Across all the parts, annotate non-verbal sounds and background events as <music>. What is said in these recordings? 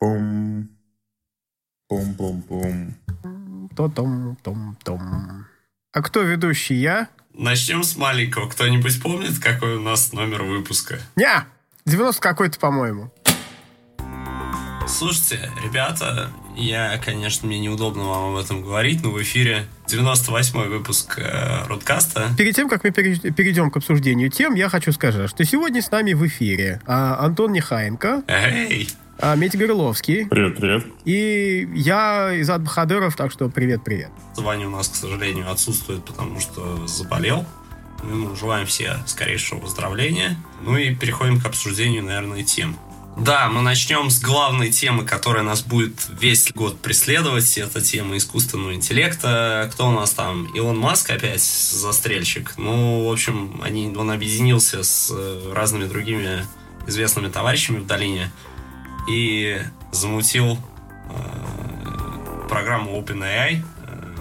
Пум. Пум-пум-пум. То-том-том-том. А кто ведущий, я? Начнем с маленького. Кто-нибудь помнит, какой у нас номер выпуска? Не, 90 какой-то, по-моему. Слушайте, ребята, я, конечно, мне неудобно вам об этом говорить, но в эфире 98-й выпуск э, Рудкаста. Перед тем, как мы пере- перейдем к обсуждению тем, я хочу сказать, что сегодня с нами в эфире а, Антон Нехаенко, Эй! А, Митя Горловский Привет, привет. и я Изад Бахадыров, так что привет-привет. Ваня у нас, к сожалению, отсутствует, потому что заболел. Мы ему желаем все скорейшего выздоровления. Ну и переходим к обсуждению, наверное, тем. Да, мы начнем с главной темы, которая нас будет весь год преследовать. Это тема искусственного интеллекта. Кто у нас там? Илон Маск опять застрельщик. Ну, в общем, они, он объединился с э, разными другими известными товарищами в долине и замутил э, программу OpenAI, э,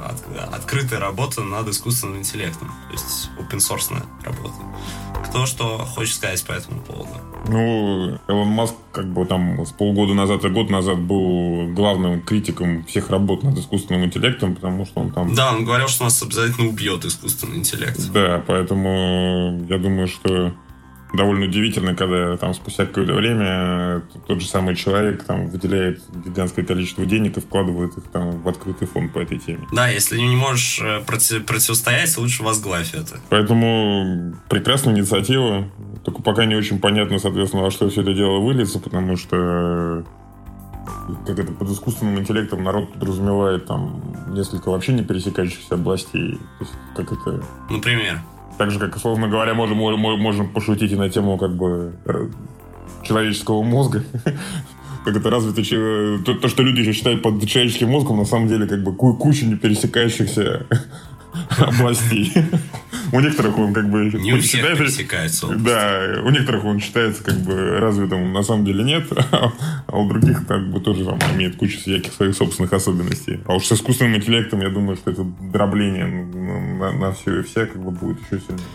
от- открытая работа над искусственным интеллектом. То есть open source работа. Кто что хочет сказать по этому поводу? Ну, Элон Маск как бы там с полгода назад и год назад был главным критиком всех работ над искусственным интеллектом, потому что он там... Да, он говорил, что нас обязательно убьет искусственный интеллект. Да, поэтому я думаю, что довольно удивительно, когда там спустя какое-то время тот же самый человек там выделяет гигантское количество денег и вкладывает их там в открытый фонд по этой теме. Да, если не можешь э, проти- противостоять, лучше возглавь это. Поэтому прекрасная инициатива. Только пока не очень понятно, соответственно, во что все это дело выльется, потому что как это под искусственным интеллектом народ подразумевает там несколько вообще не пересекающихся областей. То есть, как это... Например. Так же, как, условно говоря, можем, можем, пошутить и на тему как бы э, человеческого мозга. <laughs> Как это развито, че- то, то, что люди еще считают под человеческим мозгом, на самом деле как бы ку- куча не пересекающихся <laughs> областей. У некоторых он как бы... Не у всех пересекается. Да, у некоторых он считается как бы развитым, на самом деле нет, <laughs> а у других как бы тоже там имеет кучу всяких своих собственных особенностей. А уж с искусственным интеллектом, я думаю, что это дробление на, на все и вся как бы будет еще сильнее.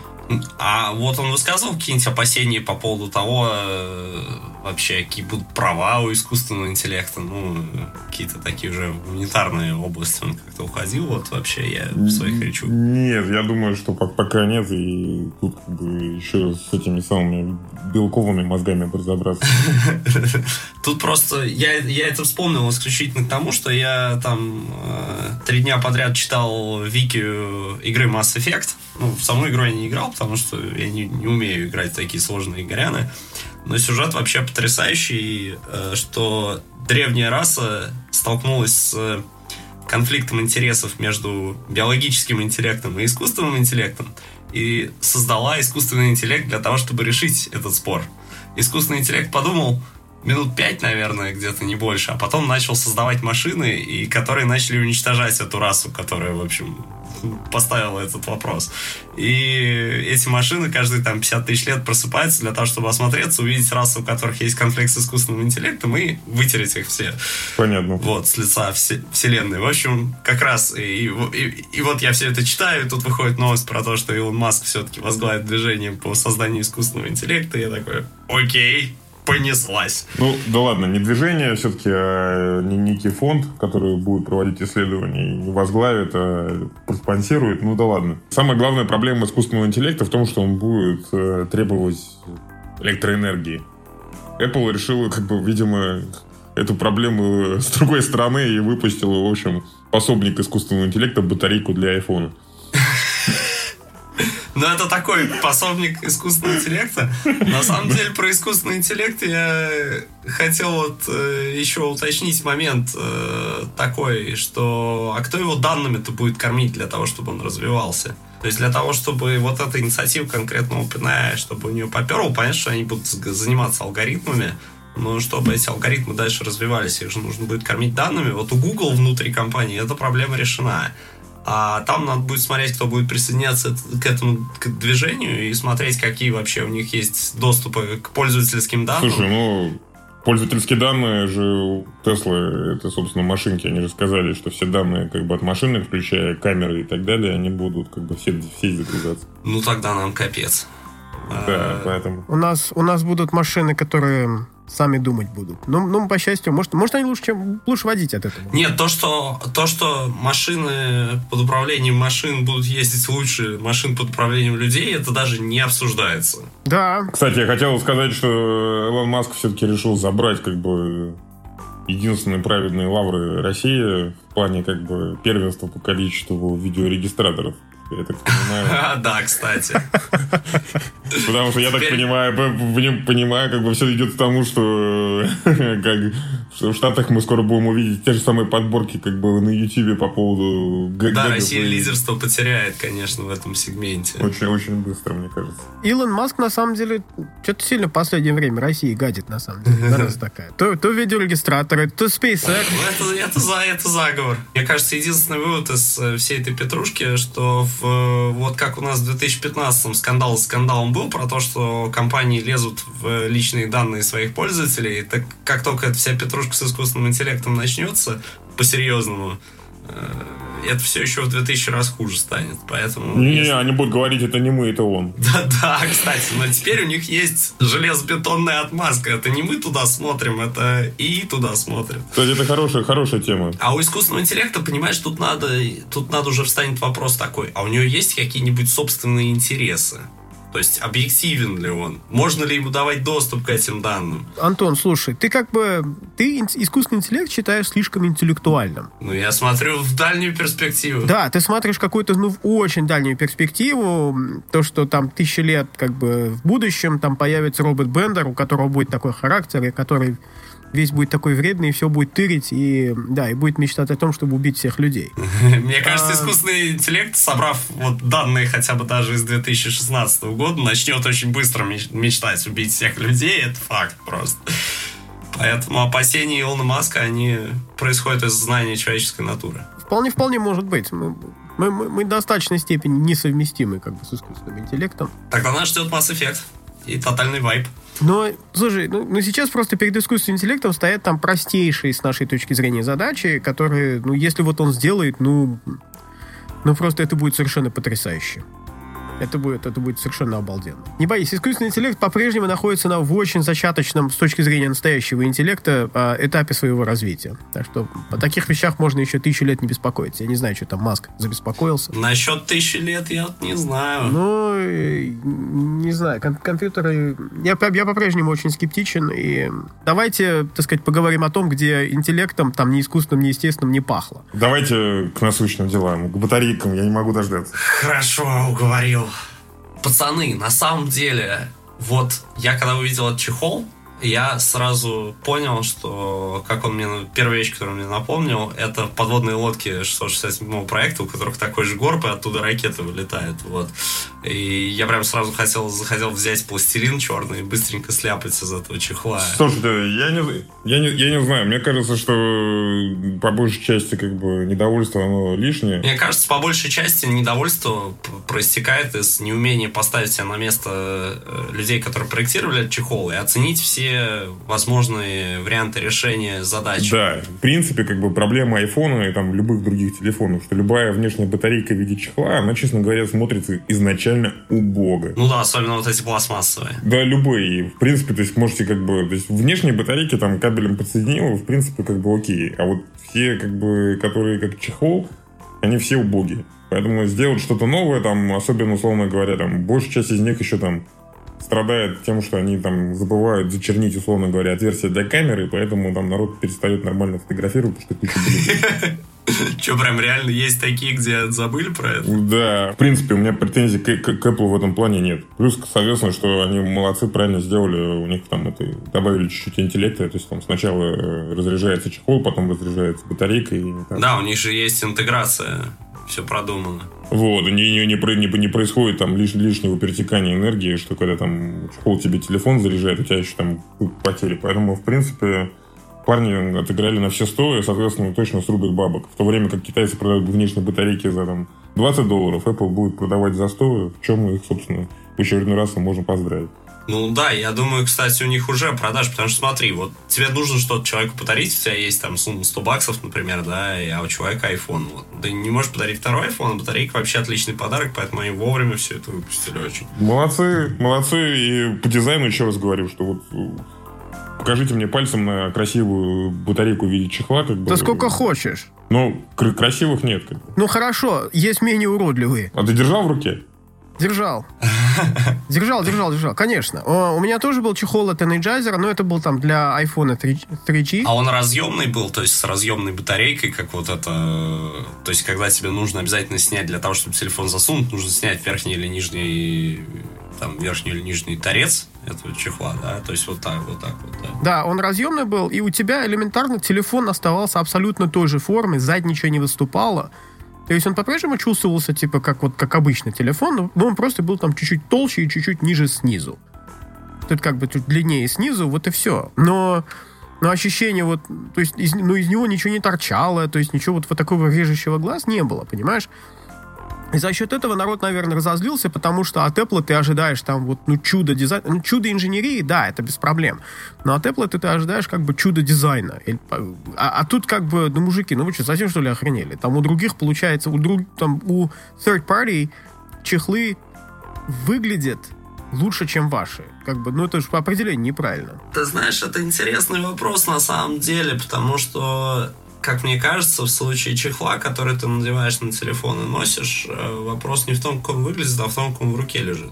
А вот он высказывал какие-нибудь опасения по поводу того, э, вообще, какие будут права у искусственного интеллекта, ну, какие-то такие уже гуманитарные области он как-то уходил, вот вообще я в своих речах. Нет, я думаю, что пок- пока нет, и тут как бы еще с этими самыми белковыми мозгами разобраться. <laughs> Тут просто я, я это вспомнил исключительно к тому, что я там э, три дня подряд читал вики игры Mass Effect. Ну, в саму игру я не играл, потому что я не, не умею играть такие сложные горяны. Но сюжет вообще потрясающий, э, что древняя раса столкнулась с конфликтом интересов между биологическим интеллектом и искусственным интеллектом и создала искусственный интеллект для того, чтобы решить этот спор. Искусственный интеллект подумал минут пять, наверное, где-то не больше, а потом начал создавать машины, и которые начали уничтожать эту расу, которая, в общем, поставила этот вопрос. И эти машины каждые там 50 тысяч лет просыпаются для того, чтобы осмотреться, увидеть расу, у которых есть конфликт с искусственным интеллектом, и вытереть их все. Понятно. Вот, с лица все- вселенной. В общем, как раз, и, и- и вот я все это читаю, и тут выходит новость про то, что Илон Маск все-таки возглавит движение по созданию искусственного интеллекта, и я такой, окей, понеслась. Ну, да ладно, не движение все-таки, а не некий фонд, который будет проводить исследования и возглавит, а проспонсирует. Ну да ладно. Самая главная проблема искусственного интеллекта в том, что он будет э, требовать электроэнергии. Apple решила, как бы, видимо, эту проблему <laughs> с другой стороны и выпустила, в общем, пособник искусственного интеллекта, батарейку для айфона. <laughs> Ну, это такой пособник искусственного интеллекта. На самом деле, про искусственный интеллект я хотел вот э, еще уточнить момент э, такой, что а кто его данными-то будет кормить для того, чтобы он развивался? То есть для того, чтобы вот эта инициатива конкретно OpenAI, чтобы у нее поперло, понятно, что они будут заниматься алгоритмами, но чтобы эти алгоритмы дальше развивались, их же нужно будет кормить данными. Вот у Google внутри компании эта проблема решена. А там надо будет смотреть, кто будет присоединяться к этому к движению и смотреть, какие вообще у них есть доступы к пользовательским данным. Слушай, ну, пользовательские данные же у Tesla, это, собственно, машинки. Они же сказали, что все данные как бы от машины, включая камеры и так далее, они будут как бы все, все загружаться. Ну тогда нам капец. Да, А, поэтому... У нас, у нас будут машины, которые сами думать будут. Ну, ну по счастью, может, может они лучше, чем, лучше водить от этого. Нет, то что, то, что машины под управлением машин будут ездить лучше машин под управлением людей, это даже не обсуждается. Да. Кстати, я хотел сказать, что Элон Маск все-таки решил забрать как бы единственные праведные лавры России в плане как бы первенства по количеству видеорегистраторов. Я так понимаю. <laughs> Да, кстати. Потому что я так понимаю, понимаю, как бы все идет к тому, что <laughs> как в Штатах мы скоро будем увидеть те же самые подборки как бы на Ютубе по поводу Да, Россия лидерство потеряет, конечно, в этом сегменте. Очень-очень быстро, мне кажется. Илон Маск, на самом деле, что-то сильно в последнее время России гадит, на самом деле. Раз <laughs> такая. То, то видеорегистраторы, то SpaceX. Ну, это, это, за, это заговор. Мне кажется, единственный вывод из э, всей этой петрушки, что в, вот как у нас в 2015-м скандал скандалом был про то, что компании лезут в личные данные своих пользователей, так как только эта вся петрушка с искусственным интеллектом начнется по-серьезному, э, это все еще в 2000 раз хуже станет. Поэтому... Не, если... они будут говорить, это не мы, это он. <laughs> Да, да, кстати, но теперь у них есть железобетонная отмазка. Это не мы туда смотрим, это и туда смотрят. Кстати, это хорошая, хорошая тема. А у искусственного интеллекта, понимаешь, тут надо, тут надо уже встанет вопрос такой, а у него есть какие-нибудь собственные интересы? То есть объективен ли он? Можно ли ему давать доступ к этим данным? Антон, слушай, ты как бы... Ты искусственный интеллект считаешь слишком интеллектуальным. Ну, я смотрю в дальнюю перспективу. Да, ты смотришь какую-то, ну, в очень дальнюю перспективу. То, что там тысячи лет, как бы, в будущем там появится робот Бендер, у которого будет такой характер, и который весь будет такой вредный, и все будет тырить, и да, и будет мечтать о том, чтобы убить всех людей. <laughs> Мне кажется, а. искусственный интеллект, собрав вот данные хотя бы даже из 2016 года, начнет очень быстро мечтать убить всех людей, это факт просто. Поэтому опасения Илона Маска, они происходят из знания человеческой натуры. Вполне, вполне может быть. Мы, мы, мы, мы в достаточной степени несовместимы как бы с искусственным интеллектом. Тогда нас ждет Mass Effect и тотальный вайп. Но, слушай, ну, ну сейчас просто перед искусственным интеллектом стоят там простейшие с нашей точки зрения задачи, которые, ну, если вот он сделает, ну, ну просто это будет совершенно потрясающе. Это будет, это будет совершенно обалденно. Не боись, искусственный интеллект по-прежнему находится на, в очень зачаточном, с точки зрения настоящего интеллекта, а, этапе своего развития. Так что о таких вещах можно еще тысячу лет не беспокоиться. Я не знаю, что там Маск забеспокоился. Насчет тысячи лет я не знаю. Ну, не знаю. Ком- компьютеры... Я, я по-прежнему очень скептичен. И давайте, так сказать, поговорим о том, где интеллектом, там, ни искусственным, ни естественным не пахло. Давайте к насущным делам, к батарейкам. Я не могу дождаться. Хорошо, уговорил пацаны, на самом деле, вот я когда увидел этот чехол, я сразу понял, что, как он мне, первая вещь, которую он мне напомнил, это подводные лодки 667 проекта, у которых такой же горб, и оттуда ракеты вылетают, вот. И я прям сразу хотел, захотел взять пластилин черный и быстренько сляпать из этого чехла. Слушайте, я не, я, не, я не знаю, мне кажется, что по большей части как бы недовольство, оно лишнее. Мне кажется, по большей части недовольство проистекает из неумения поставить себя на место э, людей, которые проектировали чехол, и оценить все возможные варианты решения задач. Да, в принципе, как бы проблема айфона и там любых других телефонов, что любая внешняя батарейка в виде чехла, она, честно говоря, смотрится изначально убого. Ну да, особенно вот эти пластмассовые. Да, любые. В принципе, то есть можете как бы, то есть внешние батарейки там кабелем подсоединил, в принципе, как бы окей. А вот все, как бы, которые как чехол, они все убогие. Поэтому сделать что-то новое, там, особенно, условно говоря, там, большая часть из них еще там страдает тем, что они там забывают зачернить, условно говоря, отверстие для камеры, поэтому там народ перестает нормально фотографировать, потому что куча <laughs> Че, прям реально есть такие, где забыли про это? Да. В принципе, у меня претензий к, к, к Apple в этом плане нет. Плюс, соответственно, что они молодцы, правильно сделали. У них там это добавили чуть-чуть интеллекта. То есть там сначала э, разряжается чехол, потом разряжается батарейка. И, да, у них же есть интеграция все продумано. Вот, не, не, не, не, не происходит там лиш, лишнего перетекания энергии, что когда там чехол тебе телефон заряжает, у тебя еще там потери. Поэтому, в принципе, парни отыграли на все сто и, соответственно, точно срубят бабок. В то время как китайцы продают внешние батарейки за там 20 долларов, Apple будет продавать за 100, в чем их, собственно, в очередной раз можно поздравить. Ну да, я думаю, кстати, у них уже продаж, потому что смотри, вот тебе нужно что-то человеку подарить, у тебя есть там сумма 100 баксов, например, да, а у человека iPhone. Вот. Ты не можешь подарить второй iPhone, а батарейка вообще отличный подарок, поэтому они вовремя все это выпустили очень. Молодцы, молодцы, и по дизайну еще раз говорю, что вот покажите мне пальцем на красивую батарейку в виде чехла. Как бы. Да сколько хочешь. Ну, кр- красивых нет. Как бы. Ну хорошо, есть менее уродливые. А ты держал в руке? Держал. Держал, держал, держал, конечно. О, У меня тоже был чехол от Energizer, но это был там для iPhone 3, 3G. А он разъемный был, то есть с разъемной батарейкой, как вот это... То есть, когда тебе нужно обязательно снять, для того, чтобы телефон засунуть, нужно снять верхний или нижний там верхний или нижний торец этого чехла, да, то есть вот так, вот так вот, да. Да, он разъемный был, и у тебя элементарно телефон оставался абсолютно той же формы, сзади ничего не выступало. То есть он по-прежнему чувствовался, типа, как вот как обычный телефон, но- он просто был там чуть-чуть толще и чуть-чуть ниже снизу. Тут как бы чуть длиннее снизу, вот и все. Но, но ощущение вот, то есть из, ну, из него ничего не торчало, то есть ничего вот, вот такого режущего глаз не было, понимаешь? И за счет этого народ, наверное, разозлился, потому что от Apple ты ожидаешь там вот, ну, чудо дизайна. Ну, чудо инженерии, да, это без проблем. Но от Apple ты, ты ожидаешь как бы чудо дизайна. А, а тут как бы, ну, мужики, ну вы что, совсем что ли охренели? Там у других, получается, у, друг, там, у third party чехлы выглядят лучше, чем ваши. Как бы, ну, это же по определению неправильно. Ты знаешь, это интересный вопрос на самом деле, потому что, как мне кажется, в случае чехла, который ты надеваешь на телефон и носишь, э, вопрос не в том, как он выглядит, а в том, как он в руке лежит.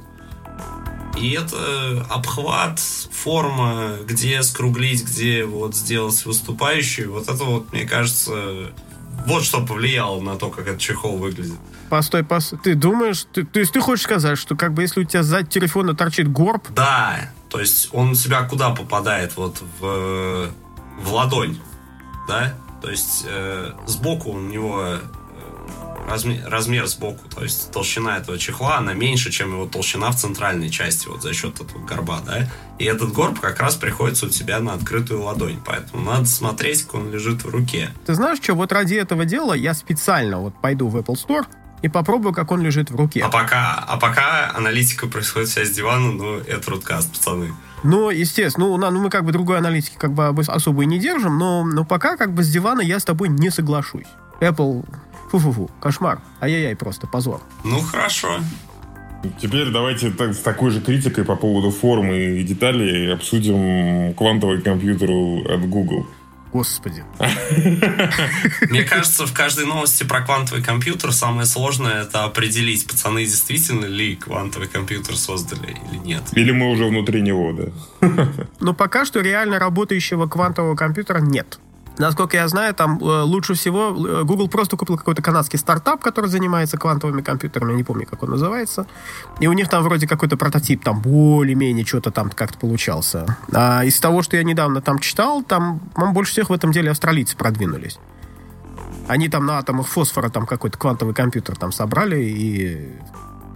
И это обхват, форма, где скруглить, где вот сделать выступающий, вот это вот, мне кажется, вот что повлияло на то, как этот чехол выглядит. Постой, постой. Ты думаешь, ты, то есть ты хочешь сказать, что как бы если у тебя сзади телефона торчит горб, Да, то есть он у себя куда попадает? Вот в, в ладонь, да? То есть э, сбоку у него э, размер, размер сбоку, то есть толщина этого чехла, она меньше, чем его толщина в центральной части, вот за счет этого горба, да? И этот горб как раз приходится у тебя на открытую ладонь, поэтому надо смотреть, как он лежит в руке. Ты знаешь что, вот ради этого дела я специально вот пойду в Apple Store и попробую, как он лежит в руке. А пока, а пока аналитика происходит вся с дивана, ну, это рудкаст, пацаны. Ну, естественно, ну, ну, мы как бы другой аналитики как бы особо и не держим, но, но пока как бы с дивана я с тобой не соглашусь. Apple, фу-фу-фу, кошмар. Ай-яй-яй, просто позор. Ну, хорошо. Теперь давайте так- с такой же критикой по поводу формы и деталей обсудим квантовый компьютер от Google. Господи. Мне кажется, в каждой новости про квантовый компьютер самое сложное это определить, пацаны действительно ли квантовый компьютер создали или нет. Или мы уже внутри него, да? Но пока что реально работающего квантового компьютера нет. Насколько я знаю, там э, лучше всего э, Google просто купил какой-то канадский стартап, который занимается квантовыми компьютерами, я не помню, как он называется. И у них там вроде какой-то прототип там более-менее что-то там как-то получался. А из того, что я недавно там читал, там по-моему, больше всех в этом деле австралийцы продвинулись. Они там на атомах фосфора там какой-то квантовый компьютер там собрали и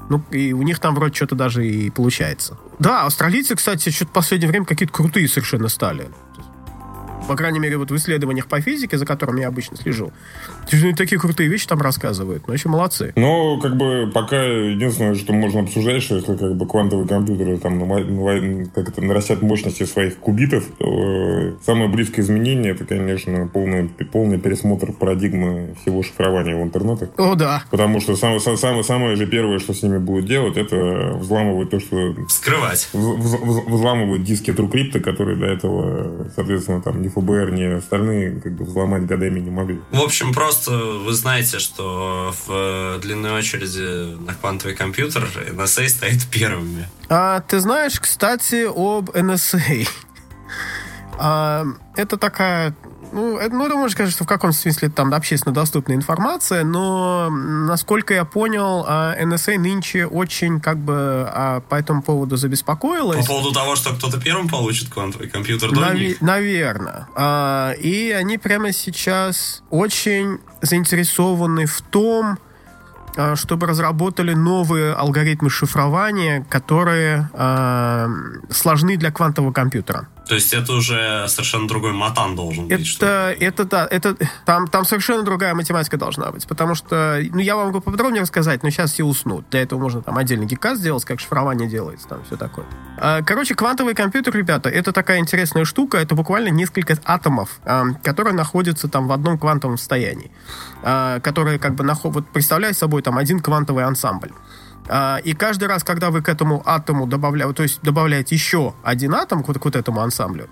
ну, и у них там вроде что-то даже и получается. Да, австралийцы, кстати, что-то в последнее время какие-то крутые совершенно стали. По крайней мере, вот в исследованиях по физике, за которыми я обычно слежу, такие крутые вещи там рассказывают. Ну, еще молодцы. Но, как бы, пока единственное, что можно обсуждать, что если как бы квантовые компьютеры там как это, нарастят мощности своих кубитов, то э, самое близкое изменение это, конечно, полный, полный пересмотр парадигмы всего шифрования в интернете. О, да. Потому что самое, самое, самое же первое, что с ними будет делать, это взламывать то, что Вскрывать. вз- вз- взламывают диски TrueCrypt, которые до этого, соответственно, там ни ФБР, ни остальные как бы взломать годами не могли. В общем, просто вы знаете, что в длинной очереди на квантовый компьютер NSA стоит первыми. А, ты знаешь, кстати, об NSA. <laughs> А, это такая... Ну, это, ну, ты можешь сказать, что в каком смысле там общественно доступная информация, но, насколько я понял, а, NSA нынче очень как бы а, по этому поводу По забеспокоилась. поводу того, что кто-то первым получит квантовый компьютер до них. Наверное. и они прямо сейчас очень заинтересованы в том, а, чтобы разработали новые алгоритмы шифрования, которые а, сложны для квантового компьютера. То есть это уже совершенно другой матан должен быть. что Это, это да, это там, там совершенно другая математика должна быть, потому что, ну, я вам могу поподробнее рассказать, но сейчас все уснут. Для этого можно там отдельный гикас сделать, как шифрование делается, там все такое. А, Короче, квантовый компьютер, ребята, это такая интересная штука, это буквально несколько атомов, а, которые находятся там в одном квантовом состоянии, а, которые как бы нахо- вот представляют собой там один квантовый ансамбль. А, И каждый раз, когда вы к этому атому добавляете, то есть добавляете еще один атом к вот, к вот этому ансамблю,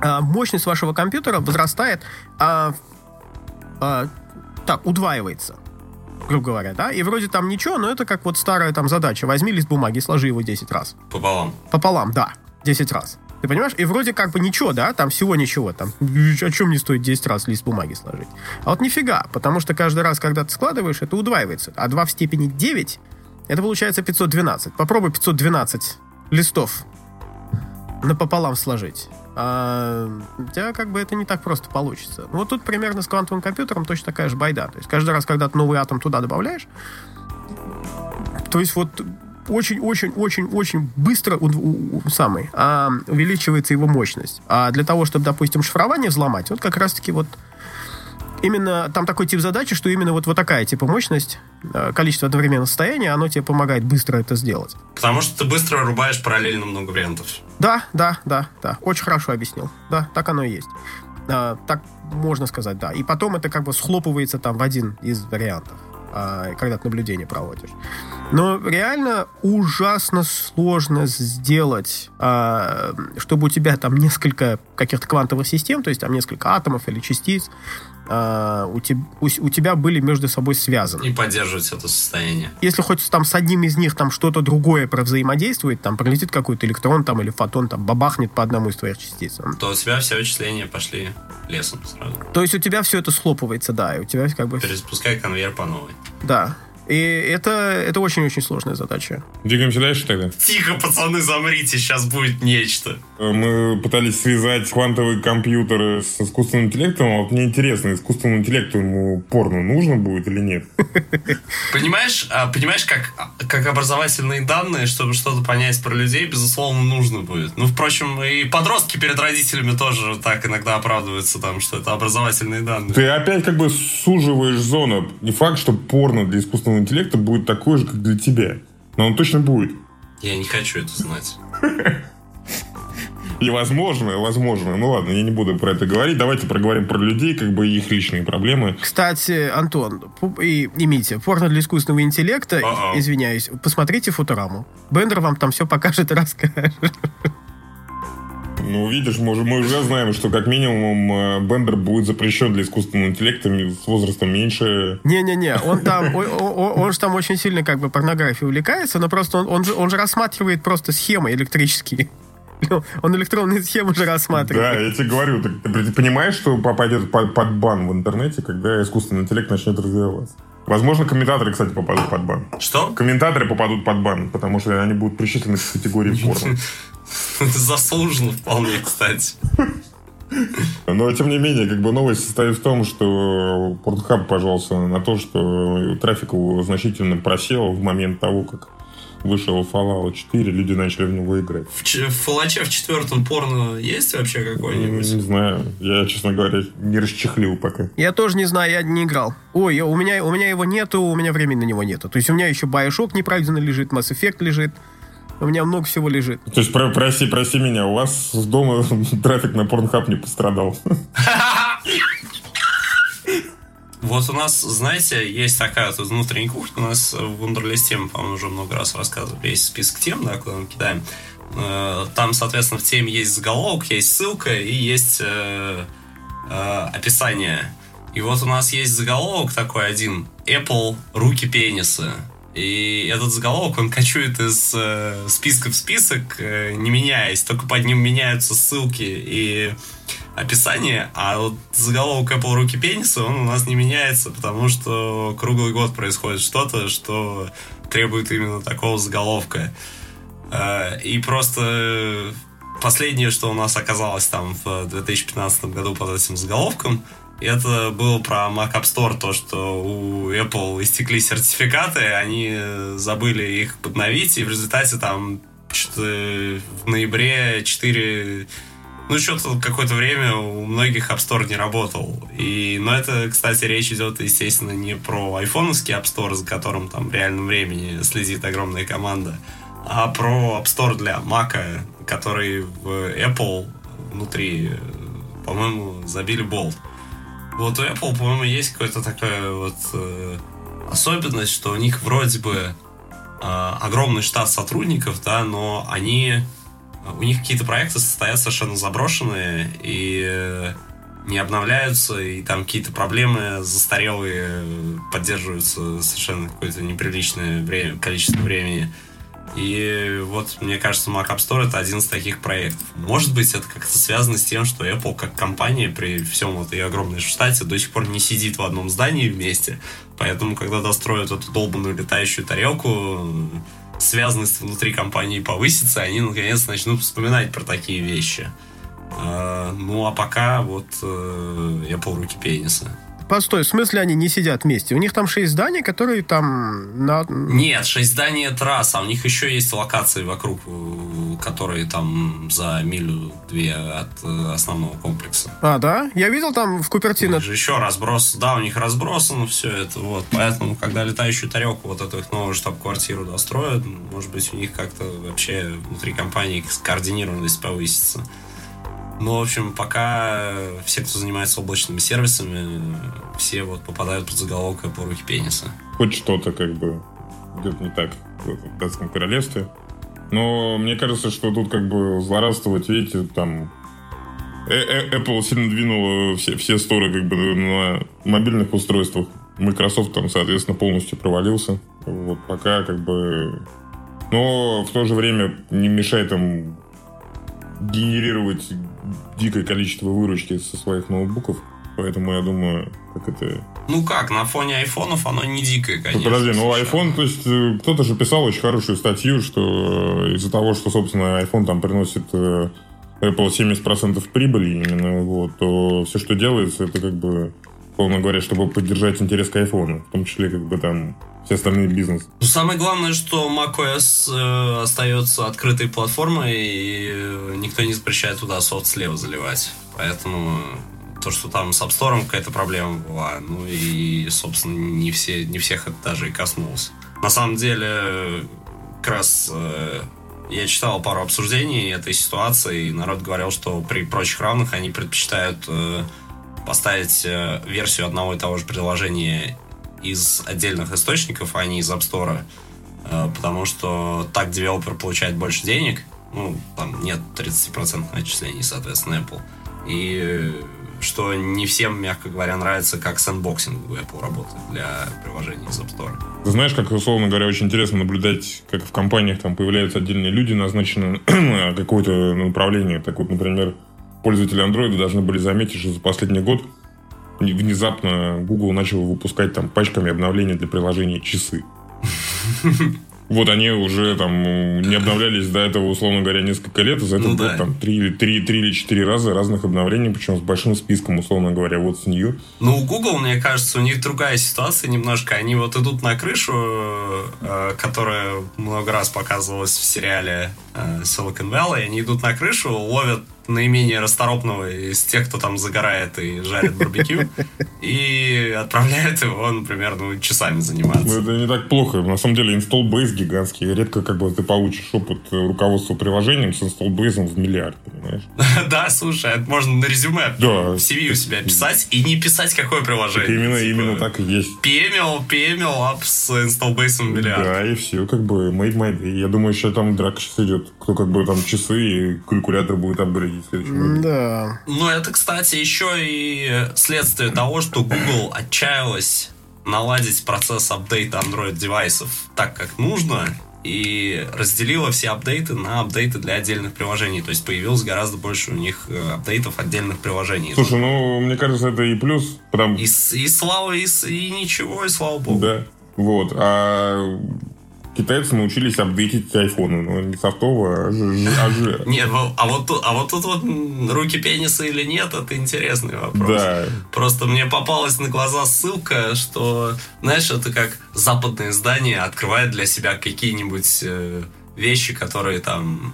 а, мощность вашего компьютера возрастает, а, а, так, удваивается грубо говоря, да, и вроде там ничего, но это как вот старая там задача. Возьми лист бумаги, сложи его 10 раз. Пополам. Пополам, да, 10 раз. Ты понимаешь? И вроде как бы ничего, да, там всего ничего, там, о чем мне стоит 10 раз лист бумаги сложить? А вот нифига, потому что каждый раз, когда ты складываешь, это удваивается. А 2 в степени 9, это получается 512. Попробуй 512 листов напополам сложить. А у тебя как бы это не так просто получится. Вот тут примерно с квантовым компьютером точно такая же байда. То есть каждый раз, когда ты новый атом туда добавляешь, то есть вот очень-очень-очень-очень быстро у, у, у, самый, а, увеличивается его мощность. А для того, чтобы, допустим, шифрование взломать, вот как раз-таки вот именно там такой тип задачи, что именно вот, вот такая типа мощность, э, количество одновременного состояния, оно тебе помогает быстро это сделать. Потому что ты быстро рубаешь параллельно много вариантов. Да, да, да, да. Очень хорошо объяснил. Да, так оно и есть. А, так можно сказать, да. И потом это как бы схлопывается там в один из вариантов, а, когда ты наблюдение проводишь. Но реально ужасно сложно сделать, чтобы у тебя там несколько каких-то квантовых систем, то есть там несколько атомов или частиц, а, у, te, у, у тебя были между собой связаны. И поддерживать это состояние. Если хоть там с одним из них там что-то другое провзаимодействует, там пролетит какой-то электрон там или фотон, там бабахнет по одному из твоих частиц. То у тебя все вычисления пошли лесом сразу. То есть у тебя все это схлопывается, да, и у тебя как бы... Перезапускай конвейер по новой. Да. И это, это очень-очень сложная задача. Двигаемся дальше тогда? Тихо, пацаны, замрите, сейчас будет нечто. Мы пытались связать квантовые компьютеры с искусственным интеллектом, а вот мне интересно, искусственному интеллекту ему порно нужно будет или нет? <laughs> Понимаешь, а, понимаешь, как, как образовательные данные, чтобы что-то понять про людей, безусловно, нужно будет. Ну, впрочем, и подростки перед родителями тоже так иногда оправдываются, там, что это образовательные данные. Ты опять как бы суживаешь зону. Не факт, что порно для искусственного интеллекта будет такой же, как для тебя. Но он точно будет. Я не хочу это знать. И возможно, возможно. Ну ладно, я не буду про это говорить. Давайте проговорим про людей, как бы их личные проблемы. Кстати, Антон и, и Митя, порно для искусственного интеллекта, Uh-oh. извиняюсь, посмотрите Футураму. Бендер вам там все покажет и <laughs> расскажет. Ну, видишь, мы, мы уже знаем, что как минимум э, Бендер будет запрещен для искусственного интеллекта с возрастом меньше. Не-не-не, он там, он, он, он же там очень сильно как бы порнографией увлекается, но просто он, он, же, он же рассматривает просто схемы электрические. <laughs> Он электронные схемы уже рассматривает. Да, я тебе говорю, ты, ты понимаешь, что попадет под, под бан в интернете, когда искусственный интеллект начнет развиваться? Возможно, комментаторы, кстати, попадут под бан. Что? Комментаторы попадут под бан, потому что они будут причислены к категории <laughs> порно. <laughs> Заслуженно вполне, кстати. Но, тем не менее, как бы новость состоит в том, что Pornhub пожаловался на то, что трафик его значительно просел в момент того, как вышел Fallout 4, люди начали в него играть. В, в Fallout в четвертом порно есть вообще какой-нибудь? Не знаю. Я, честно говоря, не расчехлил пока. Я тоже не знаю, я не играл. Ой, у меня, у меня его нету, у меня времени на него нету. То есть у меня еще Bioshock не пройденный лежит, Mass Effect лежит. У меня много всего лежит. То есть, про прости, прости меня, у вас с дома <laughs> трафик на Pornhub не пострадал. Вот у нас, знаете, есть такая вот внутренняя кухня. У нас в Wunderlist тем, по-моему, уже много раз рассказывал. Есть список тем, да, куда мы кидаем. Э, там, соответственно, в теме есть заголовок, есть ссылка и есть э, э, описание. И вот у нас есть заголовок такой один. Apple руки пенисы. И этот заголовок, он кочует из э, списка в список, э, не меняясь. Только под ним меняются ссылки и описание, а вот заголовок Apple руки пениса, он у нас не меняется, потому что круглый год происходит что-то, что требует именно такого заголовка. Э, и просто последнее, что у нас оказалось там в 2015 году под этим заголовком, это было про Mac App Store, то, что у Apple истекли сертификаты, они забыли их подновить, и в результате там в ноябре 4 ну, что-то какое-то время у многих App Store не работал. И, но это, кстати, речь идет, естественно, не про айфоновский App Store, за которым там в реальном времени следит огромная команда, а про App Store для Mac, который в Apple внутри, по-моему, забили болт. Вот у Apple, по-моему, есть какая-то такая вот э, особенность, что у них вроде бы э, огромный штат сотрудников, да, но они у них какие-то проекты стоят совершенно заброшенные и не обновляются, и там какие-то проблемы застарелые поддерживаются совершенно какое-то неприличное время, количество времени. И вот, мне кажется, Mac App Store это один из таких проектов. Может быть, это как-то связано с тем, что Apple как компания при всем вот и огромной штате до сих пор не сидит в одном здании вместе. Поэтому, когда достроят эту долбанную летающую тарелку, связанность внутри компании повысится, они наконец начнут вспоминать про такие вещи. А, ну а пока вот э, Apple руки пениса. Постой, в смысле они не сидят вместе? У них там шесть зданий, которые там... На... Нет, шесть зданий это раз, а у них еще есть локации вокруг, э, которые там за милю-две от э, основного комплекса. А, да? Я видел там в Купертино... же еще разброс, да, у них разбросано все это, вот. Поэтому, когда летающую тарелку, вот эту их новую штаб-квартиру достроят, может быть, у них как-то вообще внутри компании скоординированность повысится. Ну, в общем, пока все, кто занимается облачными сервисами, все вот попадают под заголовок по руки пениса. Хоть что-то как бы идет не так в датском королевстве. Но мне кажется, что тут как бы злорадствовать, видите, там э, э, Apple сильно двинула все, все сторы как бы на мобильных устройствах. Microsoft там, соответственно, полностью провалился. Вот пока как бы... Но в то же время не мешает им генерировать дикое количество выручки со своих ноутбуков. Поэтому я думаю, как это... Ну как, на фоне айфонов оно не дикое, конечно. Ну, подожди, ну iPhone, то есть э, кто-то же писал очень хорошую статью, что э, из-за того, что, собственно, iPhone там приносит э, Apple 70% прибыли именно, вот, то все, что делается, это как бы, условно говоря, чтобы поддержать интерес к iPhone, в том числе как бы там все остальные бизнес. Ну, самое главное, что macOS э, остается открытой платформой, и э, никто не запрещает туда софт слева заливать. Поэтому то, что там с App Store какая-то проблема была, ну и, собственно, не, все, не всех это даже и коснулось. На самом деле, как раз э, я читал пару обсуждений этой ситуации, и народ говорил, что при прочих равных они предпочитают э, поставить э, версию одного и того же приложения из отдельных источников, а не из App Store. Э, потому что так девелопер получает больше денег. Ну, там нет 30% отчислений, соответственно, Apple. И что не всем, мягко говоря, нравится, как sandboxing у Apple работает для приложений из App Store. Ты знаешь, как, условно говоря, очень интересно наблюдать, как в компаниях там появляются отдельные люди, назначенные <clears throat> на какое-то направление. Так вот, например, пользователи Android должны были заметить, что за последний год внезапно Google начал выпускать там пачками обновления для приложений часы. <laughs> Вот они уже там не обновлялись до этого, условно говоря, несколько лет. За этот ну, да. там три, три, три или четыре раза разных обновлений, причем с большим списком, условно говоря, вот с New. Ну, у Google, мне кажется, у них другая ситуация немножко. Они вот идут на крышу, э, которая много раз показывалась в сериале э, Silicon Valley. Они идут на крышу, ловят наименее расторопного из тех, кто там загорает и жарит барбекю, и отправляет его, например, ну, часами заниматься. Ну, это не так плохо. На самом деле, install base гигантский. Редко как бы ты получишь опыт руководства приложением с install base в миллиард, понимаешь? <laughs> Да, слушай, это можно на резюме да. в CV у себя писать и не писать, какое приложение. именно, типа, именно так и есть. PML, PML app с install base в миллиард. Да, и все, как бы, made my day. Я думаю, еще там драка сейчас идет. Кто как бы там часы и калькулятор будет апгрейдить в следующем Да. Ну, это, кстати, еще и следствие того, что Google отчаялась наладить процесс апдейта Android девайсов так, как нужно, и разделила все апдейты на апдейты для отдельных приложений. То есть появилось гораздо больше у них э, апдейтов отдельных приложений. Слушай, ну, мне кажется, это и плюс. Потому... И, и слава, и, и ничего, и слава богу. Да. Вот. А китайцы научились апдейтить айфоны, но не софтово, а же. Нет, а вот тут, а вот тут вот руки пениса или нет, это интересный вопрос. Да. Просто мне попалась на глаза ссылка, что, знаешь, это как западное издание открывает для себя какие-нибудь э, вещи, которые там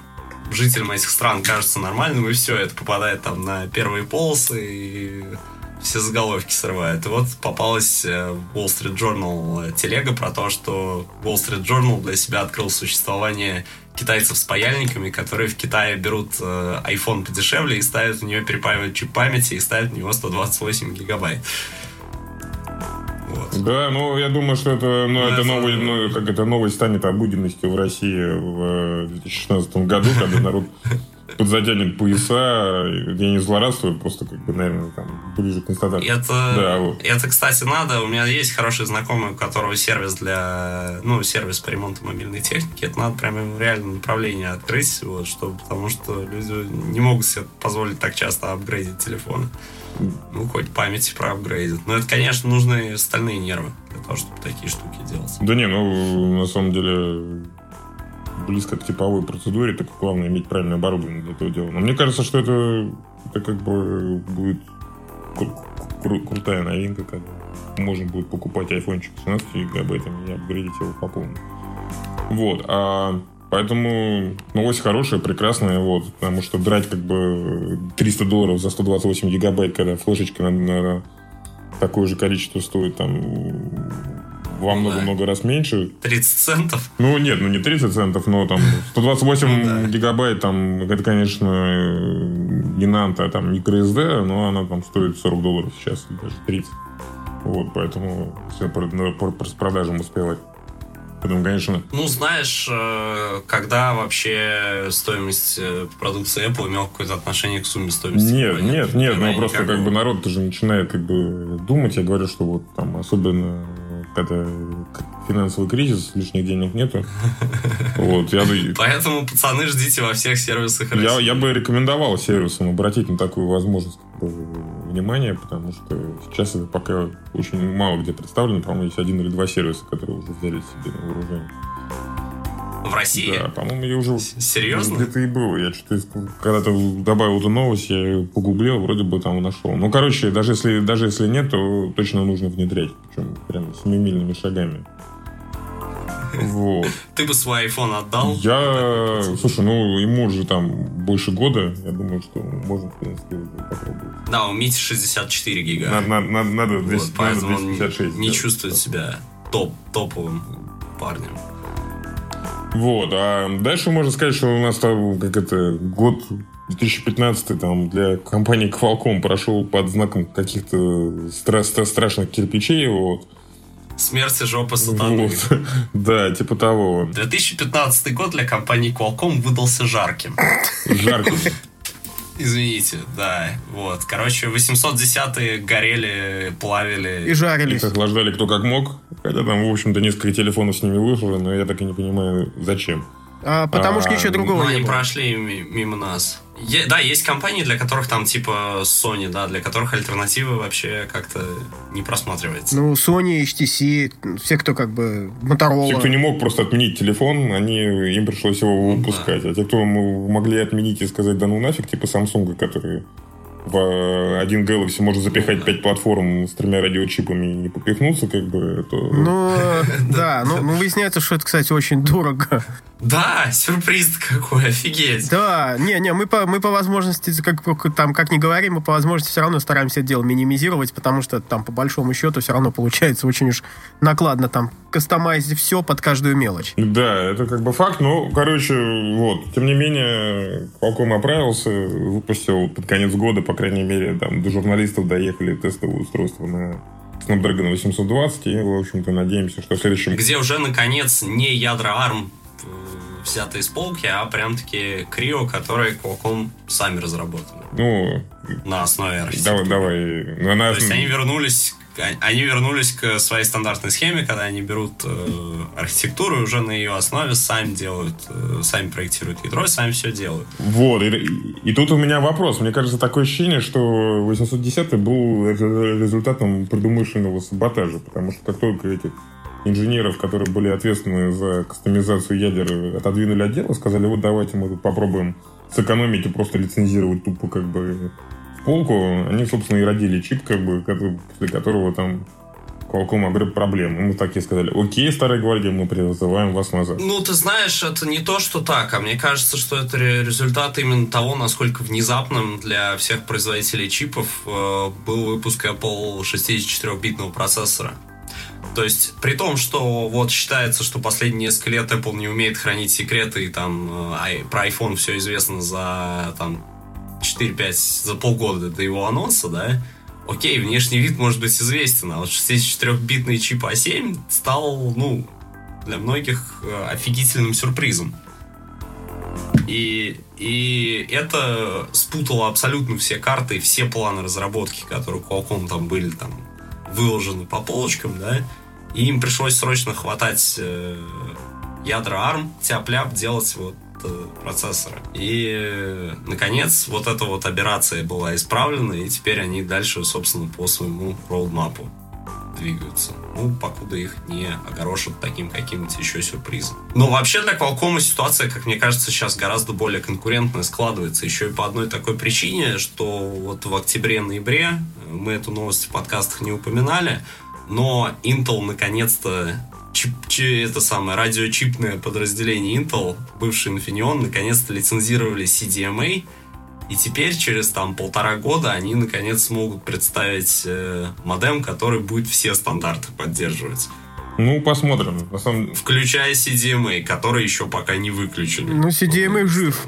жителям этих стран кажутся нормальным, и все, это попадает там на первые полосы, и все заголовки срывает. И вот попалась э, в Wall Street Journal э, телега про то, что Wall Street Journal для себя открыл существование китайцев с паяльниками, которые в Китае берут э, iPhone подешевле и ставят в нее перепаивать чип памяти и ставят в него 128 гигабайт. Вот. Да, ну я думаю, что это, ну, Ну, это, новый, ну, как это новость станет обыденностью в России в э, 2016 году, когда народ <laughs> подзатянет пояса, я не злорадствую, просто как бы, наверное, там ближе к констатации. Это, Да, вот. это, кстати, надо. У меня есть хороший знакомый, у которого сервис для, ну, сервис по ремонту мобильной техники. Это надо прямо ему реально направление открыть, вот, чтобы, потому что люди не могут себе позволить так часто апгрейдить телефоны. Ну, хоть памяти проапгрейдят. Но это, конечно, нужны стальные нервы для того, чтобы такие штуки делать. Да не, ну, на самом деле, близко к типовой процедуре, так главное иметь правильное оборудование для этого дела. Но мне кажется, что это, это как бы будет кру- кру- крутая новинка, когда можно будет покупать айфончик с 16 гигабайтами и апгрейдить его по полной. Вот, а поэтому новость хорошая, прекрасная, вот, потому что драть как бы 300 долларов за 128 гигабайт, когда флешечка на, на такое же количество стоит там во Ну да. много-много раз меньше. 30 центов? Ну, нет, ну не 30 центов, но там <laughs> 128 Ну да. гигабайт, там, это, конечно, э, не Nanta, а там microSD, но она там стоит 40 долларов сейчас, даже 30. Вот, поэтому все по, по распродажам успевать. Поэтому, конечно, Ну, знаешь, э, когда вообще стоимость э, продукции Apple имела какое-то отношение к сумме стоимости? Нет, компании? нет, нет, Когда ну просто как бы народ тоже начинает как бы думать. Я говорю, что вот там особенно когда финансовый кризис, лишних денег нету. Вот, я, Поэтому, пацаны, ждите во всех сервисах я, России. я бы рекомендовал сервисам обратить на такую возможность внимание, потому что сейчас это пока очень мало где представлено. По-моему, есть один или два сервиса, которые уже взяли себе на вооружение. В России? Да, по-моему, я уже С- Серьезно? Где-то и было. Я что-то когда-то добавил эту новость, я ее погуглил, вроде бы там нашел. Ну, короче, даже если, даже если нет, то точно нужно внедрять. Причем прям семимильными шагами. Вот. <laughs> Ты бы свой iPhone отдал? Я... Слушай, ну, ему уже там больше года. Я думаю, что можно, в принципе, попробовать. Да, у Мити 64 гига. Надо, надо, надо, надо Вот, 200, надо поэтому он 256. не да. чувствует себя топ, топовым парнем. Вот, а дальше можно сказать, что у нас там, как это, год 2015 там для компании Qualcomm прошел под знаком каких-то стра- стра- страшных кирпичей, вот. Смерть и жопа сатаны. Вот. <laughs> Да, типа того. 2015 год для компании Qualcomm выдался жарким. Жарко. Извините, да. Вот. Короче, 810-е горели, плавили. И жарились. Их охлаждали кто как мог. Хотя там, в общем-то, несколько телефонов с ними вышло, но я так и не понимаю, зачем. А, потому что А, ничего Ну, другого не они было. прошли ми- мимо нас. Е- да, есть компании, для которых там типа Sony, да, для которых альтернативы вообще как-то не просматривается. Ну, Sony, HTC, все, кто как бы Motorola. Те, кто не мог просто отменить телефон, они, им пришлось его Ну, выпускать. А те, кто могли отменить и сказать, да ну нафиг, типа Samsung, который в э, один Galaxy может запихать пять платформ с тремя радиочипами и не попихнуться, как бы, то... Ну, <laughs> да, ну, ну, выясняется, что это, кстати, очень дорого. Да, сюрприз какой, офигеть. Да, не-не, мы по, мы по возможности, как, там, как ни говорим, мы по возможности все равно стараемся это дело минимизировать, потому что там, по большому счету, все равно получается очень уж накладно там кастомайзить все под каждую мелочь. Да, это как бы факт, но, короче, вот. Тем не менее, Qualcomm оправился, выпустил под конец года, по крайней мере, там до журналистов доехали тестовые устройства на Snapdragon 820, и, в общем-то, надеемся, что в следующем... Где уже, наконец, не ядра ARM э, взяты из полки, а прям-таки Крио, которые Qualcomm сами разработали Ну, на основе архитектуры. давай, давай. Ну, на- То есть они вернулись, они вернулись к своей стандартной схеме, когда они берут э, архитектуру и уже на ее основе сами делают, э, сами проектируют ядро сами все делают. Вот, и, и- тут у меня вопрос. Мне кажется, такое ощущение, что 810 был ре- результатом предумышленного саботажа, потому что как только этих инженеров, которые были ответственны за кастомизацию ядер, отодвинули от дела, сказали, вот давайте мы тут попробуем сэкономить и просто лицензировать тупо как бы полку, они, собственно, и родили чип, как бы, после которого там Qualcomm огреб проблем. И мы такие сказали, окей, старая гвардия, мы призываем вас назад. Ну, ты знаешь, это не то, что так, а мне кажется, что это ре- результат именно того, насколько внезапным для всех производителей чипов э, был выпуск Apple 64-битного процессора. То есть, при том, что вот считается, что последние несколько лет Apple не умеет хранить секреты, и там э, про iPhone все известно за там 4-5, за полгода до его анонса, да, окей, внешний вид может быть известен, а вот 64-битный чип А7 стал, ну, для многих э, офигительным сюрпризом. И, и это спутало абсолютно все карты, все планы разработки, которые у Qualcomm там были там выложены по полочкам, да, и им пришлось срочно хватать э, ядра ARM, тяп-ляп, делать вот э, процессоры. И, э, наконец, вот эта вот операция была исправлена, и теперь они дальше, собственно, по своему роудмапу двигаются. Ну, покуда их не огорошат таким каким-то еще сюрпризом. Но вообще для Qualcomm ситуация, как мне кажется, сейчас гораздо более конкурентная складывается. Еще и по одной такой причине, что вот в октябре-ноябре, мы эту новость в подкастах не упоминали, но Intel наконец-то чип, это самое радиочипное подразделение Intel, бывший Infineon, наконец-то лицензировали CDMA, и теперь, через там полтора года, они наконец смогут представить э, модем, который будет все стандарты поддерживать. Ну, посмотрим. На самом... Включая CDMA, который еще пока не выключили. Ну, CDMA жив,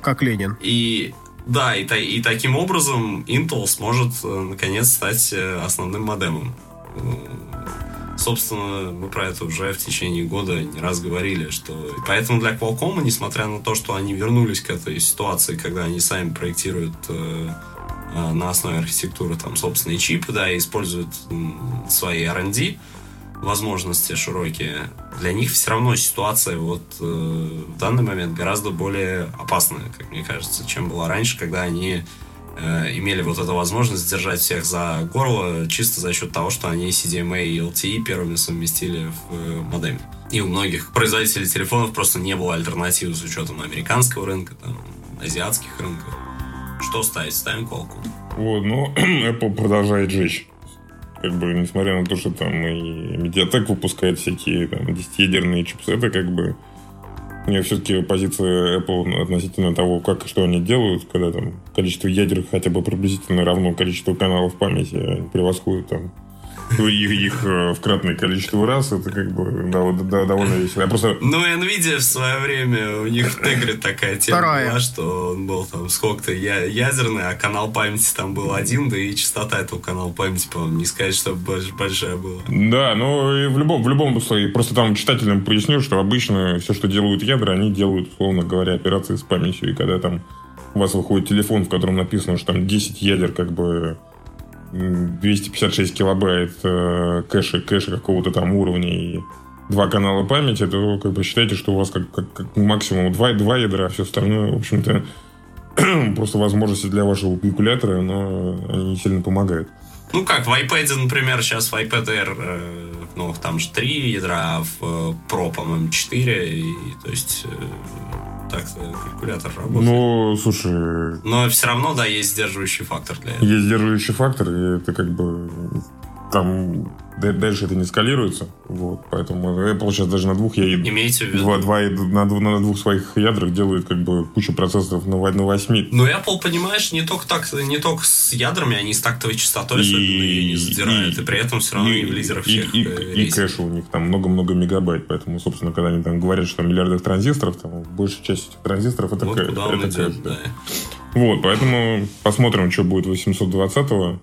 как Ленин. И да, и, и таким образом Intel сможет э, наконец стать э, основным модемом собственно, мы про это уже в течение года не раз говорили, что поэтому для Qualcomm, несмотря на то, что они вернулись к этой ситуации, когда они сами проектируют э, э, на основе архитектуры там собственные чипы, да, и используют свои R&D возможности широкие, для них все равно ситуация вот э, в данный момент гораздо более опасная, как мне кажется, чем была раньше, когда они Э, имели вот эту возможность держать всех за горло чисто за счет того, что они CDMA и LTE первыми совместили в э, модеме. И у многих производителей телефонов просто не было альтернативы с учетом американского рынка, там, азиатских рынков. Что ставить? Ставим Qualcomm. Вот, но <clears throat> Apple продолжает жечь. Как бы, несмотря на то, что там и Mediatek выпускает всякие там 10-ядерные чипсеты, как бы мне все-таки позиция Apple относительно того, как что они делают, когда там количество ядер хотя бы приблизительно равно количеству каналов памяти превосходит там их, их э, в кратное количество раз, это как бы да, да, довольно весело. Я просто... Ну, Nvidia в свое время, у них в Тегре такая тема Вторая. была, что он был там сколько-то я, ядерный, а канал памяти там был один, да и частота этого канала памяти, по-моему, не сказать, что большая была. Да, ну и в любом, в любом случае, просто там читателям поясню, что обычно все, что делают ядра, они делают, условно говоря, операции с памятью, и когда там у вас выходит телефон, в котором написано, что там 10 ядер как бы 256 килобайт э, кэша, кэша какого-то там уровня и два канала памяти, то как бы считайте, что у вас как, как, как максимум два, два ядра, а все остальное, в общем-то, <clears throat> просто возможности для вашего калькулятора, но они не сильно помогают. Ну как, в iPad, например, сейчас в iPad Air, э, ну, там же три ядра, а в э, Pro, по-моему, 4, и, то есть так калькулятор работает. Ну, слушай... Но все равно, да, есть сдерживающий фактор для этого. Есть сдерживающий фактор, и это как бы там дальше это не скалируется. Вот, поэтому Apple сейчас даже на двух я Имеете в виду? Два, два, на, на двух своих ядрах делает как бы кучу процессоров на, на 8. Но Apple, понимаешь, не только так, не только с ядрами, они с тактовой частотой и, не задирают, и, и при этом все равно и, не в лидерах и, всех. И, и, и кэш у них там много-много мегабайт, поэтому, собственно, когда они там говорят, что миллиардах транзисторов, там большая часть этих транзисторов это, вот кэш, это кэш. Да. да. Вот, поэтому посмотрим, что будет 820-го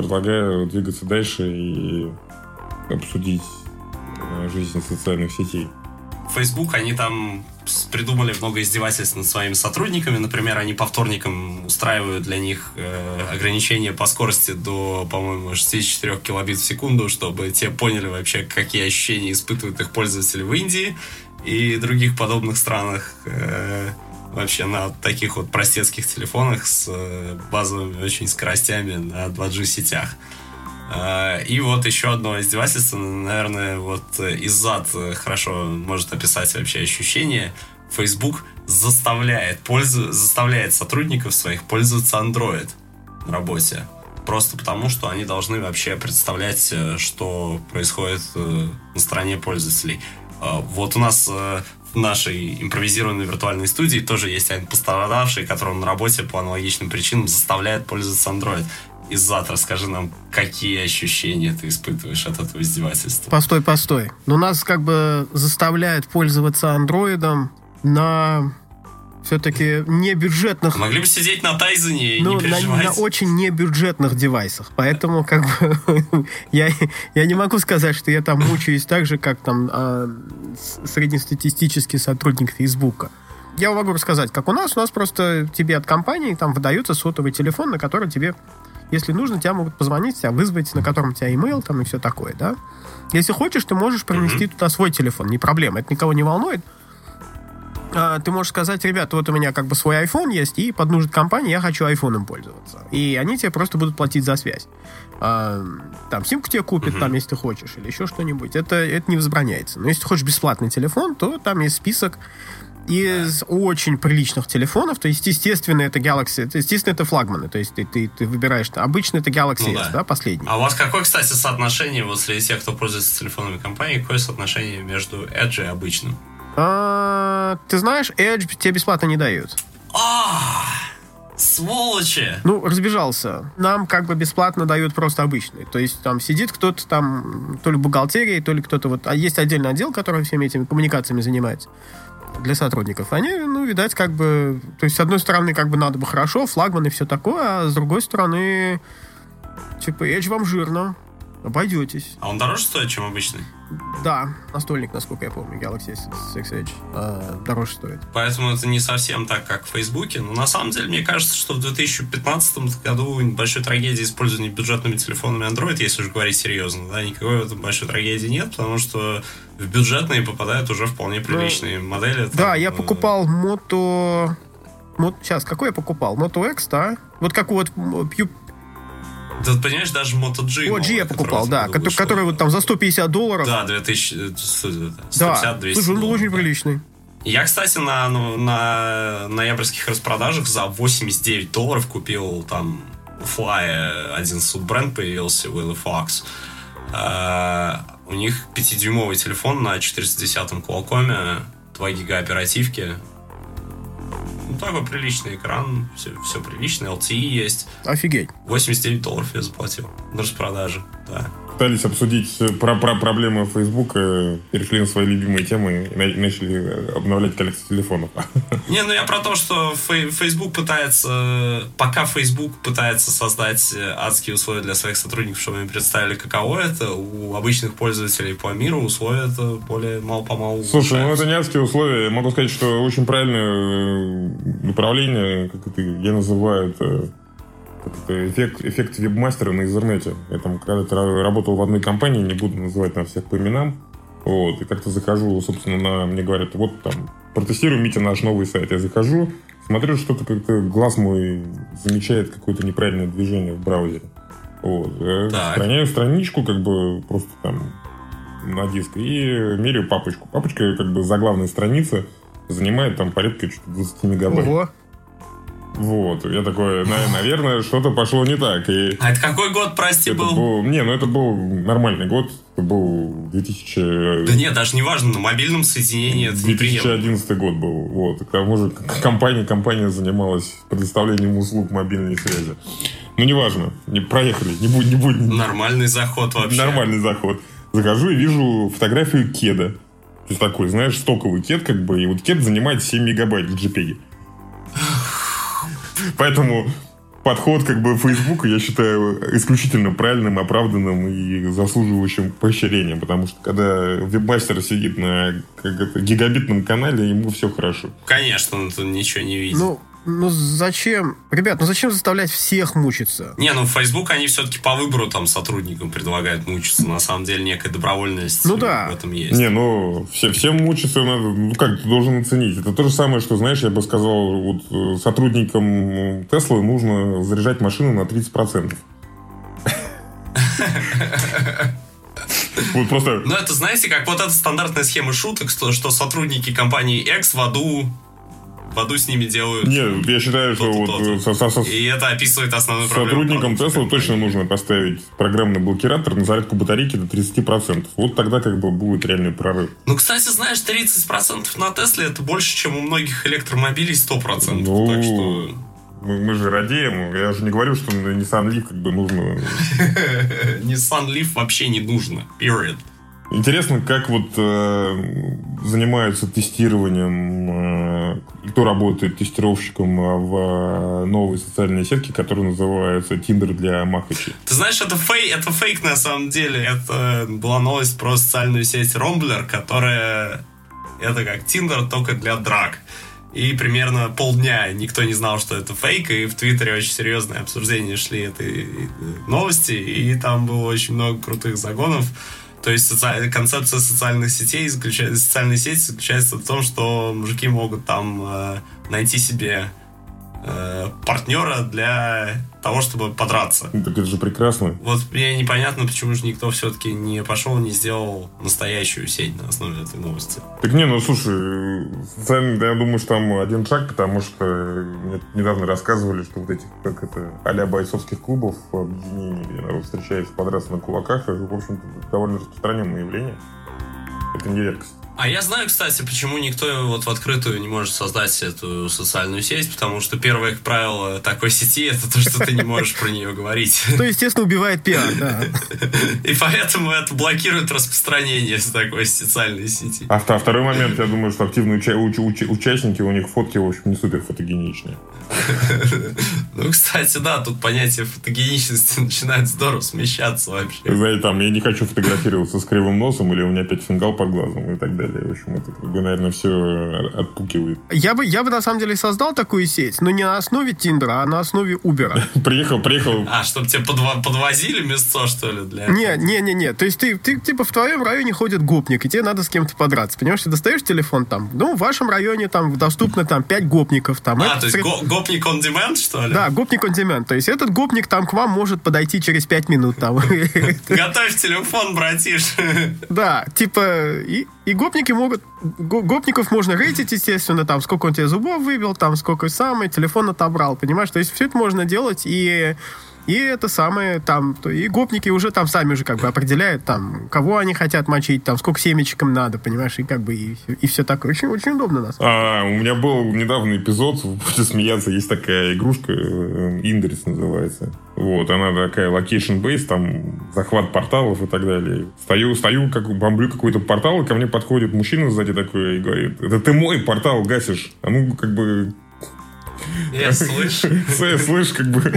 предлагаю двигаться дальше и обсудить э, жизнь социальных сетей. Facebook, они там придумали много издевательств над своими сотрудниками. Например, они по вторникам устраивают для них э, ограничения по скорости до, по-моему, 64 килобит в секунду, чтобы те поняли вообще, какие ощущения испытывают их пользователи в Индии и других подобных странах. Э, вообще на таких вот простецких телефонах с э, базовыми очень скоростями на 2G сетях. Э, и вот еще одно издевательство, наверное, вот из зад хорошо может описать вообще ощущение. Facebook заставляет, пользу, заставляет сотрудников своих пользоваться Android в работе. Просто потому, что они должны вообще представлять, э, что происходит на стороне пользователей. Вот у нас нашей импровизированной виртуальной студии тоже есть один пострадавший, которого на работе по аналогичным причинам заставляет пользоваться Android. Иззат, расскажи нам, какие ощущения ты испытываешь от этого издевательства? Постой, постой. Но нас как бы заставляют пользоваться андроидом на все-таки не бюджетных... Могли бы сидеть на Тайзене и ну, не переживать. На, на очень небюджетных девайсах. Поэтому как бы <laughs> я, я не могу сказать, что я там мучаюсь так же, как там э, среднестатистический сотрудник Фейсбука. Я могу рассказать, как у нас. У нас просто тебе от компании там выдается сотовый телефон, на который тебе, если нужно, тебя могут позвонить, тебя вызвать, на котором у тебя имейл там и все такое, да. Если хочешь, ты можешь принести mm-hmm. туда свой телефон, не проблема, это никого не волнует. А, ты можешь сказать, ребята, вот у меня как бы свой iPhone есть, и под нужд компании я хочу айфоном пользоваться. И они тебе просто будут платить за связь. А, там симку тебе купят, там, если ты хочешь, или еще что-нибудь. Это, это не возбраняется. Но если ты хочешь бесплатный телефон, то там есть список из очень приличных телефонов. То есть, естественно, это Galaxy. Естественно, это флагманы. То есть, ты, ты, ты выбираешь... Обычно это Galaxy ну, S, да. да, последний. А у вас какое, кстати, соотношение, вот среди тех, кто пользуется телефонами компании, какое соотношение между Edge и обычным? А, ты знаешь, Edge тебе бесплатно не дают. А, сволочи! Ну, разбежался. Нам как бы бесплатно дают просто обычный. То есть там сидит кто-то там, то ли бухгалтерии, то ли кто-то вот... А есть отдельный отдел, который всеми этими коммуникациями занимается для сотрудников. Они, ну, видать, как бы... То есть, с одной стороны, как бы надо бы хорошо, флагман и все такое, а с другой стороны, типа, Edge вам жирно. Обойдетесь. А он дороже стоит, чем обычный? Да, настольник, насколько я помню, Galaxy S6 Edge э, дороже стоит. Поэтому это не совсем так, как в Фейсбуке. Но на самом деле, мне кажется, что в 2015 году большой трагедии использования бюджетными телефонами Android, если уж говорить серьезно, да, никакой в этом большой трагедии нет, потому что в бюджетные попадают уже вполне приличные ну, модели. Там, да, я э, покупал Moto... Сейчас, какой я покупал? Moto X, да? Вот как вот ты понимаешь, даже Moto G. О, G я покупал, да, который, который вот там за 150 долларов. Да, 2000, 150, да, 200 слушай, он был очень приличный. Я, кстати, на, ну, на ноябрьских распродажах за 89 долларов купил там Fly, один суббренд появился, Willy Fox. Uh, у них 5-дюймовый телефон на 410-м Qualcomm, 2 гига оперативки, ну, такой приличный экран, все, все прилично, LTE есть. Офигеть. 89 долларов я заплатил на распродаже, да пытались обсудить э, про, про проблемы Facebook, перешли на свои любимые темы и начали обновлять коллекцию телефонов. <laughs> Не, ну я про то, что Facebook пытается, пока Facebook пытается создать э, адские условия для своих сотрудников, чтобы они представили, каково это, у обычных пользователей по миру условия это более мало-помалу Слушай, ну это не адские условия. Я могу сказать, что очень правильное э, направление, как это я называю это, это эффект, эффект вебмастера на интернете. Я там когда-то работал в одной компании, не буду называть на всех по именам. Вот, и как-то захожу, собственно, на, мне говорят, вот там, протестируйте наш новый сайт. Я захожу, смотрю, что-то как-то глаз мой замечает какое-то неправильное движение в браузере. Вот. Я сохраняю страничку, как бы просто там на диск и меряю папочку. Папочка, как бы, заглавная страница занимает там порядка 20 мегабайт. Ого. Вот, я такой, наверное, что-то пошло не так. И а это какой год, прости, был? был? Не, ну это был нормальный год. Это был 2000... Да нет, даже не важно, на мобильном соединении это 2011 год был. Вот. К тому же компания, компания занималась предоставлением услуг мобильной связи. Ну, неважно. Не, проехали. Не будь, не будь. Нормальный заход вообще. Нормальный заход. Захожу и вижу фотографию кеда. То есть такой, знаешь, стоковый кед, как бы, и вот кед занимает 7 мегабайт в JPEG. Поэтому подход как бы Фейсбука я считаю исключительно правильным, оправданным и заслуживающим поощрения, потому что когда вебмастер сидит на гигабитном канале, ему все хорошо. Конечно, он тут ничего не видит. Ну, ну зачем? Ребят, ну зачем заставлять всех мучиться? Не, ну в Facebook они все-таки по выбору там сотрудникам предлагают мучиться. На самом деле некая добровольность ну, да. в этом есть. Не, ну все, всем мучиться надо, ну как, ты должен оценить. Это то же самое, что, знаешь, я бы сказал, вот э, сотрудникам Теслы нужно заряжать машину на 30%. Вот просто... Ну, это, знаете, как вот эта стандартная схема шуток, что, что сотрудники компании X в аду в аду с ними делают. Нет, я считаю, что вот со, со, со, и это описывает основную Сотрудникам Tesla точно нужно поставить программный блокиратор на зарядку батарейки до 30%. Вот тогда как бы будет реальный прорыв. Ну, кстати, знаешь, 30% на Тесле это больше, чем у многих электромобилей 100%. Ну, так что... Мы, мы же радеем. Я же не говорю, что Nissan Leaf как бы нужно... <laughs> Nissan Leaf вообще не нужно. Period. Интересно, как вот э, занимаются тестированием, э, кто работает тестировщиком в новой социальной сетке, которая называется Tinder для Махачи. Ты знаешь, это фейк, это фейк на самом деле. Это была новость про социальную сеть Ромблер, которая это как Tinder, только для драк. И примерно полдня никто не знал, что это фейк, и в Твиттере очень серьезные обсуждения шли этой новости, и там было очень много крутых загонов то есть соци... концепция социальных сетей заключается, социальной сети заключается в том, что мужики могут там э, найти себе э, партнера для того, чтобы подраться. Ну, так это же прекрасно. Вот мне непонятно, почему же никто все-таки не пошел, не сделал настоящую сеть на основе этой новости. Так не, ну слушай, социально, я думаю, что там один шаг, потому что мне недавно рассказывали, что вот этих, как это, а бойцовских клубов объединений, где народ встречается подраться на кулаках, это, в общем-то, довольно распространенное явление. Это не редкость. А я знаю, кстати, почему никто вот в открытую не может создать эту социальную сеть, потому что первое правило такой сети это то, что ты не можешь про нее говорить. <laughs> Что, естественно, убивает пиар, да. И поэтому это блокирует распространение такой социальной сети. А второй момент, я думаю, что активные участники, у них фотки, в общем, не супер фотогеничные. <laughs> Ну, кстати, да, тут понятие фотогеничности начинает здорово смещаться вообще. Знаете, там, я не хочу фотографироваться с кривым носом, или у меня опять фингал под глазом и так далее далее. В общем, это, как бы, наверное, все отпукивает. Я бы, я бы, на самом деле, создал такую сеть, но не на основе Тиндера, а на основе Убера. <laughs> Приехал, приехал. А, чтобы тебе подвозили место, что ли, для Не, не, не, не. То есть ты, ты, типа, в твоем районе ходит гопник, и тебе надо с кем-то подраться. Понимаешь, ты достаешь телефон там, ну, в вашем районе там доступно там 5 гопников. Там, а, то есть го- гопник on demand, что ли? Да, гопник on demand. То есть этот гопник там к вам может подойти через 5 минут там. <laughs> Готовь телефон, братиш. <laughs> Да, типа, и, и гопники могут... Гопников можно рейтить, естественно, там, сколько он тебе зубов выбил, там, сколько самый, телефон отобрал, понимаешь? То есть все это можно делать, и и это самое там, и гопники уже там сами уже как бы определяют там, кого они хотят мочить, там, сколько семечек им надо, понимаешь, и как бы и, и все такое. Очень, очень удобно нас. А, у меня был недавний эпизод, <laughs> будете смеяться, есть такая игрушка, Индекс называется. Вот, она такая location-based, там, захват порталов и так далее. Стою, стою, как бомблю какой-то портал, и ко мне подходит мужчина сзади такой и говорит, это ты мой портал гасишь. А ну, как бы, я слышу. <laughs> Слышь, как бы,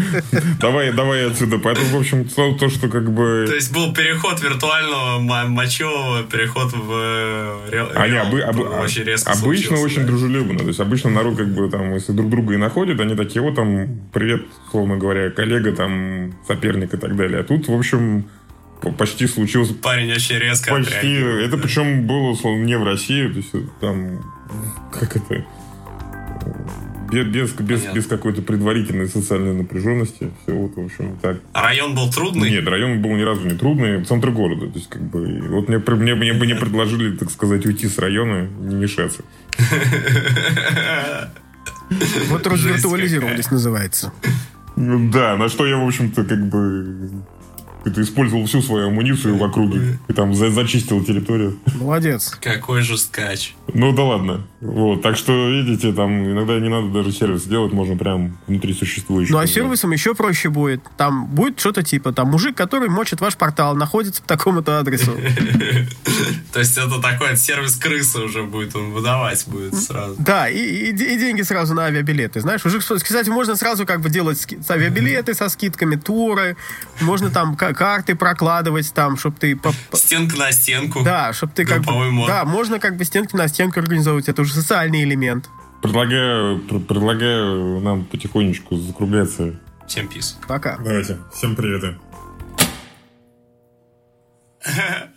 давай, давай отсюда. Поэтому, в общем, то, то, что как бы... То есть был переход виртуального мочевого, переход в э, реал, Они обы, об, очень резко Обычно очень да. дружелюбно. То есть обычно народ как бы там, если друг друга и находит, они такие, вот там, привет, словно говоря, коллега, там, соперник и так далее. А тут, в общем, почти случился... Парень очень резко Почти. Это причем было, условно, не в России. То есть там, как это без, без, без какой-то предварительной социальной напряженности. Все вот, в общем, так. А район был трудный? Нет, район был ни разу не трудный. Центр города. То есть, как бы, вот мне, мне, мне бы не предложили, так сказать, уйти с района, не мешаться. <laughs> Вот развиртуализировались называется. Да, на что я, в общем-то, как бы ты использовал всю свою амуницию в округе. И там за зачистил территорию. Молодец. Какой же скач. Ну да ладно. Вот. Так что, видите, там иногда не надо даже сервис делать, можно прям внутри существующего. Ну а сервисом еще проще будет. Там будет что-то типа, там мужик, который мочит ваш портал, находится по такому-то адресу. <laughs> То есть это такой сервис крысы уже будет, он выдавать будет сразу. Да, и деньги сразу на авиабилеты. Знаешь, уже, кстати, можно сразу как бы делать авиабилеты со скидками, туры. Можно там карты прокладывать там, чтобы ты... Стенка на стенку. Да, чтобы ты как бы... Да, можно как бы стенки на стенку организовывать. Это уже социальный элемент. Предлагаю, предлагаю нам потихонечку закругляться. Всем пис. Пока. Давайте. Всем привет. <laughs>